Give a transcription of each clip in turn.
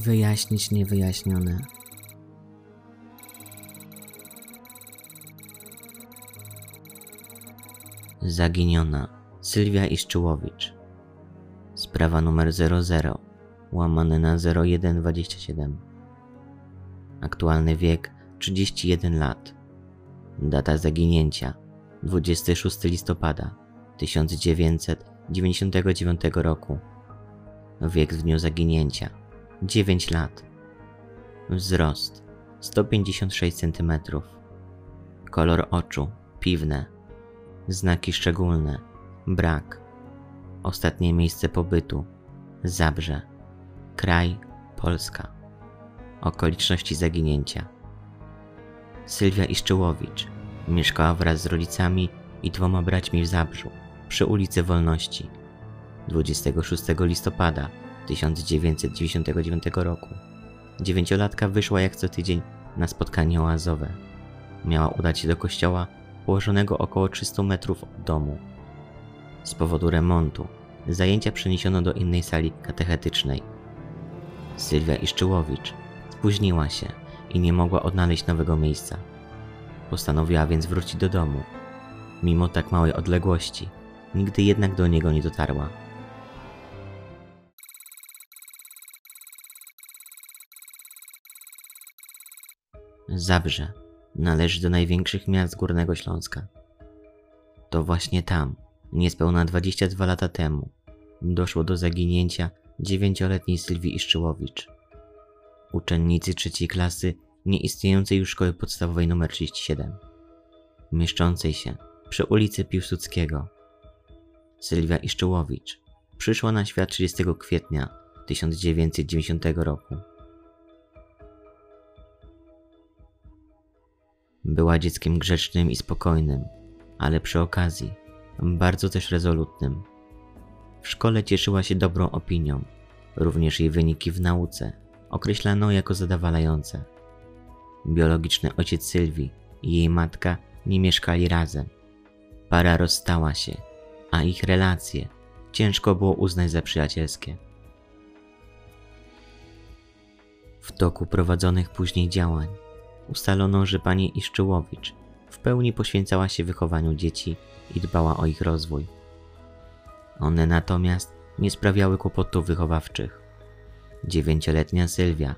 Wyjaśnić niewyjaśnione. Zaginiona Sylwia Iszczyłowicz. Sprawa numer 00, łamane na 0127. Aktualny wiek 31 lat. Data zaginięcia 26 listopada 1999 roku. Wiek w dniu zaginięcia 9 lat. Wzrost 156 cm. Kolor oczu piwne. Znaki szczególne. Brak. Ostatnie miejsce pobytu. Zabrze. Kraj Polska. Okoliczności zaginięcia. Sylwia Iszczyłowicz mieszkała wraz z rodzicami i dwoma braćmi w Zabrzu przy ulicy Wolności 26 listopada 1999 roku. Dziewięciolatka wyszła jak co tydzień na spotkanie oazowe. Miała udać się do kościoła położonego około 300 metrów od domu. Z powodu remontu zajęcia przeniesiono do innej sali katechetycznej. Sylwia Iszczyłowicz spóźniła się i nie mogła odnaleźć nowego miejsca. Postanowiła więc wrócić do domu. Mimo tak małej odległości, nigdy jednak do niego nie dotarła. Zabrze należy do największych miast Górnego Śląska. To właśnie tam, niespełna 22 lata temu, doszło do zaginięcia dziewięcioletniej Sylwii Iszczyłowicz. Uczennicy trzeciej klasy nieistniejącej już szkoły podstawowej nr 37, mieszczącej się przy ulicy Piłsudskiego. Sylwia Iszczyłowicz przyszła na świat 30 kwietnia 1990 roku. Była dzieckiem grzecznym i spokojnym, ale przy okazji bardzo też rezolutnym. W szkole cieszyła się dobrą opinią, również jej wyniki w nauce określano jako zadowalające. Biologiczny ojciec Sylwii i jej matka nie mieszkali razem. Para rozstała się, a ich relacje ciężko było uznać za przyjacielskie. W toku prowadzonych później działań ustalono, że pani Iszczyłowicz w pełni poświęcała się wychowaniu dzieci i dbała o ich rozwój. One natomiast nie sprawiały kłopotów wychowawczych. Dziewięcioletnia Sylwia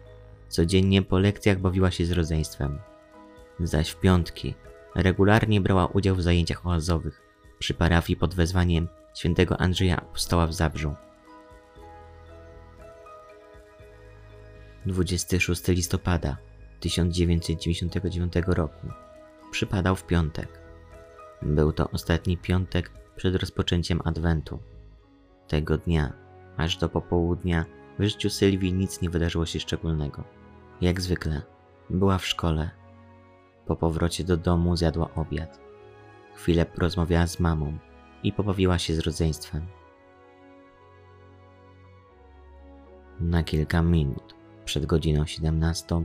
codziennie po lekcjach bawiła się z rodzeństwem, zaś w piątki regularnie brała udział w zajęciach oazowych przy parafii pod wezwaniem świętego Andrzeja Apostoła w Zabrzu. 26 listopada 1999 roku przypadał w piątek. Był to ostatni piątek przed rozpoczęciem Adwentu. Tego dnia, aż do popołudnia, w życiu Sylwii nic nie wydarzyło się szczególnego. Jak zwykle, była w szkole. Po powrocie do domu zjadła obiad. Chwilę porozmawiała z mamą i pobawiła się z rodzeństwem. Na kilka minut przed godziną 17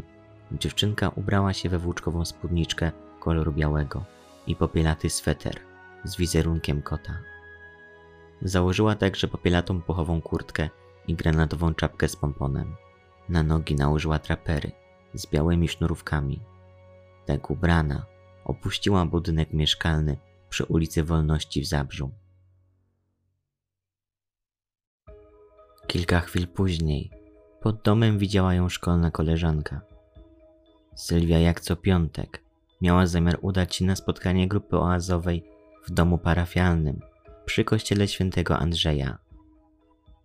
Dziewczynka ubrała się we włóczkową spódniczkę koloru białego i popielaty sweter z wizerunkiem kota. Założyła także popielatą puchową kurtkę i granatową czapkę z pomponem. Na nogi nałożyła trapery z białymi sznurówkami. Tak ubrana opuściła budynek mieszkalny przy ulicy Wolności w Zabrzu. Kilka chwil później pod domem widziała ją szkolna koleżanka. Sylwia jak co piątek miała zamiar udać się na spotkanie grupy oazowej w domu parafialnym przy kościele świętego Andrzeja.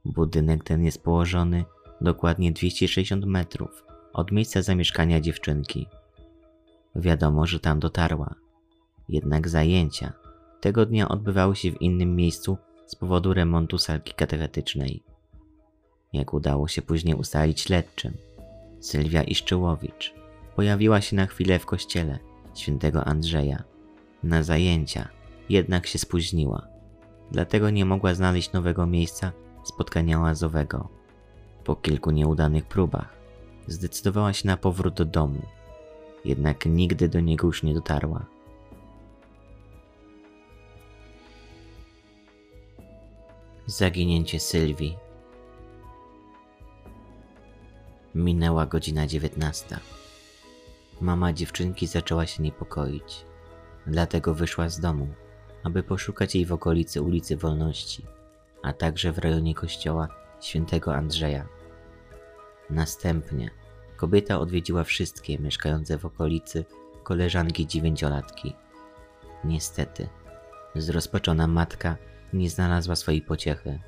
Budynek ten jest położony dokładnie 260 metrów od miejsca zamieszkania dziewczynki. Wiadomo, że tam dotarła. Jednak zajęcia tego dnia odbywały się w innym miejscu z powodu remontu salki katechetycznej. Jak udało się później ustalić śledczym, Sylwia Iszczyłowicz pojawiła się na chwilę w kościele świętego Andrzeja. Na zajęcia jednak się spóźniła, dlatego nie mogła znaleźć nowego miejsca spotkania łazowego. Po kilku nieudanych próbach zdecydowała się na powrót do domu, jednak nigdy do niego już nie dotarła. Zaginięcie Sylwii Minęła godzina dziewiętnasta. Mama dziewczynki zaczęła się niepokoić, dlatego wyszła z domu, aby poszukać jej w okolicy ulicy Wolności, a także w rejonie kościoła świętego Andrzeja. Następnie kobieta odwiedziła wszystkie mieszkające w okolicy koleżanki dziewięciolatki. Niestety, zrozpaczona matka nie znalazła swojej pociechy.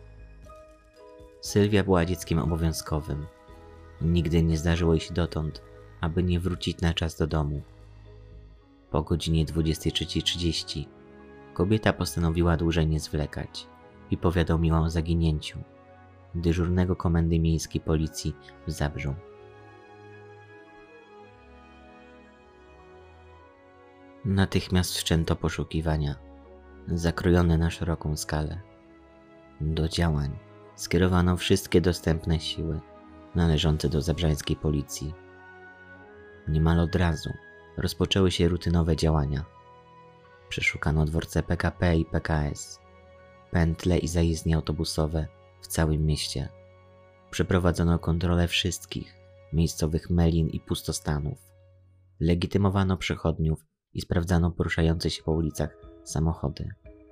Sylwia była dzieckiem obowiązkowym. Nigdy nie zdarzyło jej się dotąd, aby nie wrócić na czas do domu. Po godzinie 23.30 kobieta postanowiła dłużej nie zwlekać i powiadomiła o zaginięciu dyżurnego komendy miejskiej policji w Zabrzu. Natychmiast wszczęto poszukiwania, zakrojone na szeroką skalę. Do działań skierowano wszystkie dostępne siły należące do zabrzańskiej policji. Niemal od razu rozpoczęły się rutynowe działania. Przeszukano dworce PKP i PKS, pętle i zajezdnie autobusowe w całym mieście. Przeprowadzono kontrolę wszystkich miejscowych melin i pustostanów. Legitymowano przechodniów i sprawdzano poruszające się po ulicach samochody.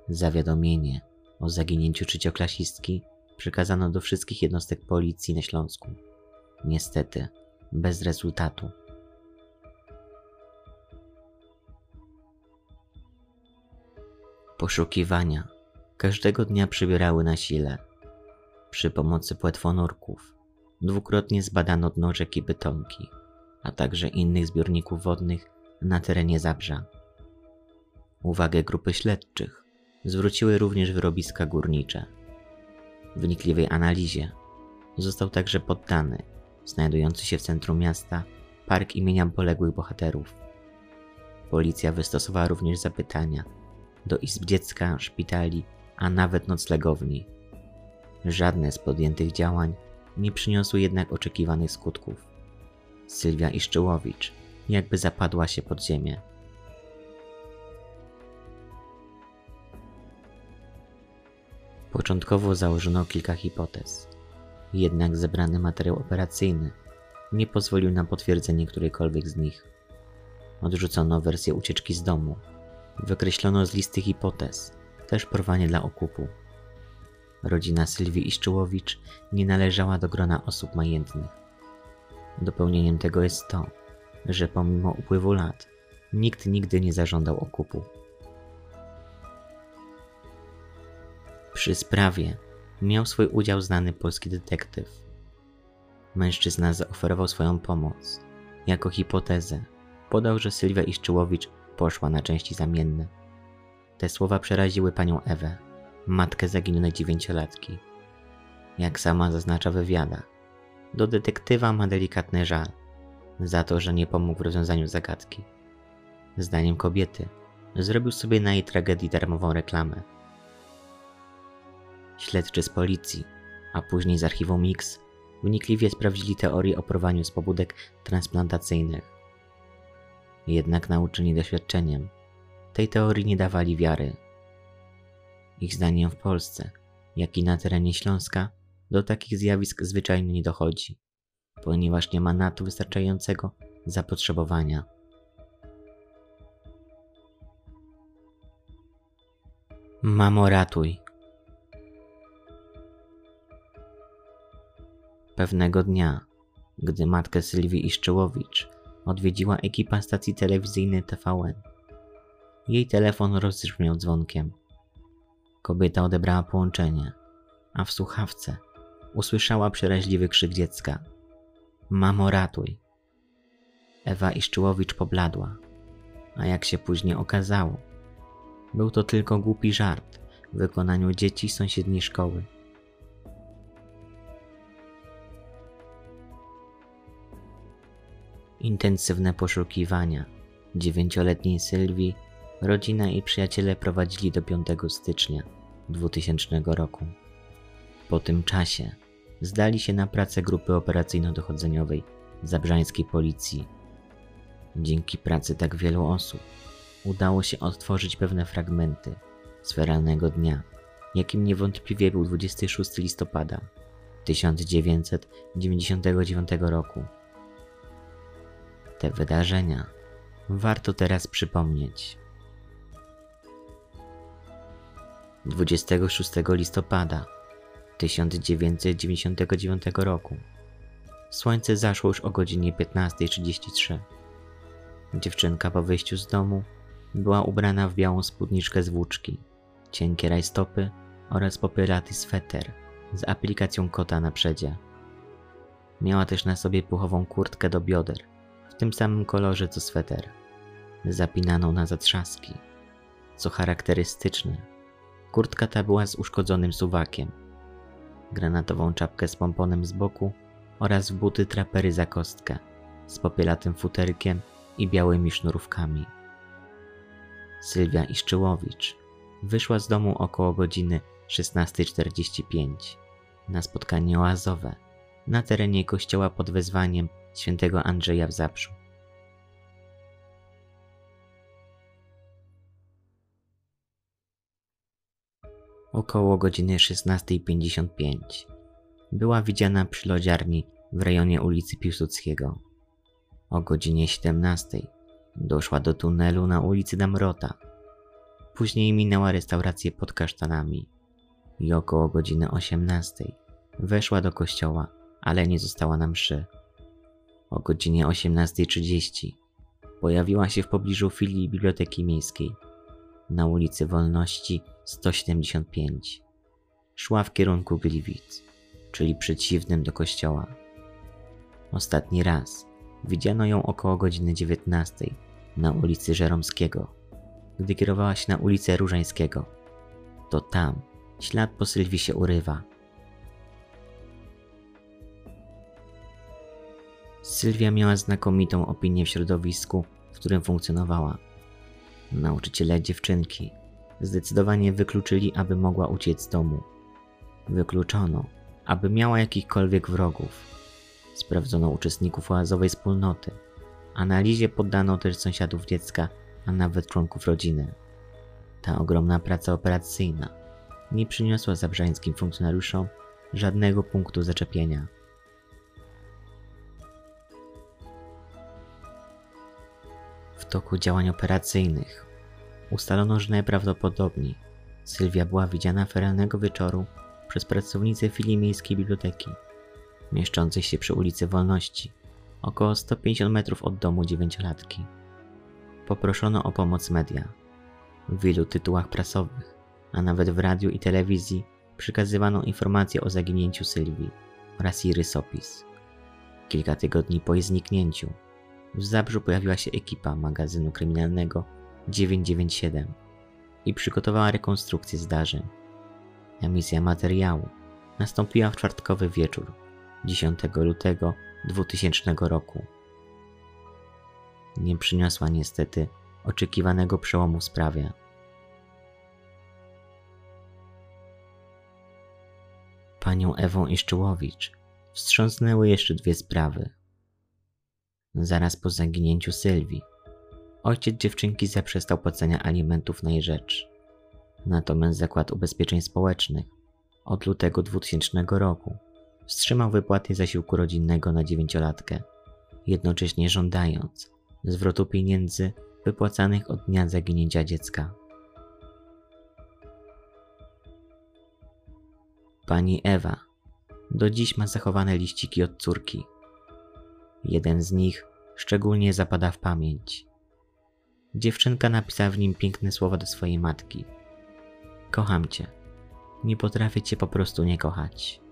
Zawiadomienie o zaginięciu trzecioklasistki przekazano do wszystkich jednostek policji na Śląsku. Niestety, bez rezultatu. Poszukiwania każdego dnia przybierały na sile. Przy pomocy płetwonurków dwukrotnie zbadano dno rzeki Bytomki, a także innych zbiorników wodnych na terenie Zabrza. Uwagę grupy śledczych zwróciły również wyrobiska górnicze. Wnikliwej analizie został także poddany znajdujący się w centrum miasta park imienia poległych bohaterów. Policja wystosowała również zapytania do izb dziecka, szpitali, a nawet noclegowni. Żadne z podjętych działań nie przyniosły jednak oczekiwanych skutków. Sylwia Iszczyłowicz jakby zapadła się pod ziemię. Początkowo założono kilka hipotez, jednak zebrany materiał operacyjny nie pozwolił na potwierdzenie którejkolwiek z nich. Odrzucono wersję ucieczki z domu, wykreślono z listy hipotez też porwanie dla okupu. Rodzina Sylwii Iszczyłowicz nie należała do grona osób majętnych. Dopełnieniem tego jest to, że pomimo upływu lat nikt nigdy nie zażądał okupu. Przy sprawie miał swój udział znany polski detektyw. Mężczyzna zaoferował swoją pomoc. Jako hipotezę podał, że Sylwia Iszczyłowicz poszła na części zamienne. Te słowa przeraziły panią Ewę, matkę zaginionej dziewięciolatki. Jak sama zaznacza w wywiadach, do detektywa ma delikatny żal za to, że nie pomógł w rozwiązaniu zagadki. Zdaniem kobiety, zrobił sobie na jej tragedii darmową reklamę. Śledczy z policji, a później z archiwum Mix, wnikliwie sprawdzili teorię o porwaniu z pobudek transplantacyjnych. Jednak nauczeni doświadczeniem, tej teorii nie dawali wiary. Ich zdaniem w Polsce, jak i na terenie Śląska, do takich zjawisk zwyczajnie nie dochodzi ponieważ nie ma na to wystarczającego zapotrzebowania. Mamo, ratuj. Pewnego dnia, gdy matkę Sylwii Iszczyłowicz odwiedziła ekipa stacji telewizyjnej TVN, jej telefon rozbrzmiał dzwonkiem. Kobieta odebrała połączenie, a w słuchawce usłyszała przeraźliwy krzyk dziecka – Mamo, ratuj. Ewa Iszczyłowicz pobladła, a jak się później okazało, był to tylko głupi żart w wykonaniu dzieci sąsiedniej szkoły. Intensywne poszukiwania dziewięcioletniej Sylwii rodzina i przyjaciele prowadzili do 5 stycznia 2000 roku. Po tym czasie zdali się na pracę grupy operacyjno-dochodzeniowej zabrzańskiej policji. Dzięki pracy tak wielu osób udało się odtworzyć pewne fragmenty z feralnego dnia, jakim niewątpliwie był 26 listopada 1999 roku. Te wydarzenia warto teraz przypomnieć. 26 listopada 1999 roku. Słońce zaszło już o godzinie 15.33. Dziewczynka po wyjściu z domu była ubrana w białą spódniczkę z włóczki, cienkie rajstopy oraz popielaty sweter z aplikacją kota na przedzie. Miała też na sobie puchową kurtkę do bioder, w tym samym kolorze co sweter, zapinaną na zatrzaski. Co charakterystyczne, kurtka ta była z uszkodzonym suwakiem, granatową czapkę z pomponem z boku oraz buty trapery za kostkę z popielatym futerkiem i białymi sznurówkami. Sylwia Iszczyłowicz wyszła z domu około godziny 16.45 na spotkanie oazowe na terenie kościoła pod wezwaniem świętego Andrzeja w Zabrzu. Około godziny 16.55 była widziana przy lodziarni w rejonie ulicy Piłsudskiego. O godzinie 17 doszła do tunelu na ulicy Damrota. Później minęła restaurację pod kasztanami i około godziny 18 weszła do kościoła, ale nie została na mszy. O godzinie 18.30 pojawiła się w pobliżu filii Biblioteki Miejskiej na ulicy Wolności 175. Szła w kierunku Gliwic, czyli przeciwnym do kościoła. Ostatni raz widziano ją około godziny 19 na ulicy Żeromskiego, gdy kierowała się na ulicę Różańskiego. To tam ślad po Sylwii się urywa. Sylwia miała znakomitą opinię w środowisku, w którym funkcjonowała. Nauczyciele dziewczynki zdecydowanie wykluczyli, aby mogła uciec z domu. Wykluczono, aby miała jakichkolwiek wrogów. Sprawdzono uczestników oazowej wspólnoty. Analizie poddano też sąsiadów dziecka, a nawet członków rodziny. Ta ogromna praca operacyjna nie przyniosła zabrzańskim funkcjonariuszom żadnego punktu zaczepienia. Toku działań operacyjnych ustalono, że najprawdopodobniej Sylwia była widziana feralnego wieczoru przez pracownicę filii Miejskiej Biblioteki, mieszczącej się przy ulicy Wolności, około 150 metrów od domu dziewięciolatki. Poproszono o pomoc media. W wielu tytułach prasowych, a nawet w radiu i telewizji przekazywano informacje o zaginięciu Sylwii oraz jej rysopis. Kilka tygodni po jej zniknięciu w Zabrzu pojawiła się ekipa magazynu kryminalnego 997 i przygotowała rekonstrukcję zdarzeń. Emisja materiału nastąpiła w czwartkowy wieczór 10 lutego 2000 roku. Nie przyniosła niestety oczekiwanego przełomu w sprawie. Panią Ewą Iszczyłowicz wstrząsnęły jeszcze dwie sprawy. Zaraz po zaginięciu Sylwii, ojciec dziewczynki zaprzestał płacenia alimentów na jej rzecz. Natomiast Zakład Ubezpieczeń Społecznych od lutego 2000 roku wstrzymał wypłaty zasiłku rodzinnego na dziewięciolatkę, jednocześnie żądając zwrotu pieniędzy wypłacanych od dnia zaginięcia dziecka. Pani Ewa do dziś ma zachowane liściki od córki. Jeden z nich szczególnie zapada w pamięć. Dziewczynka napisała w nim piękne słowa do swojej matki. Kocham cię. Nie potrafię cię po prostu nie kochać.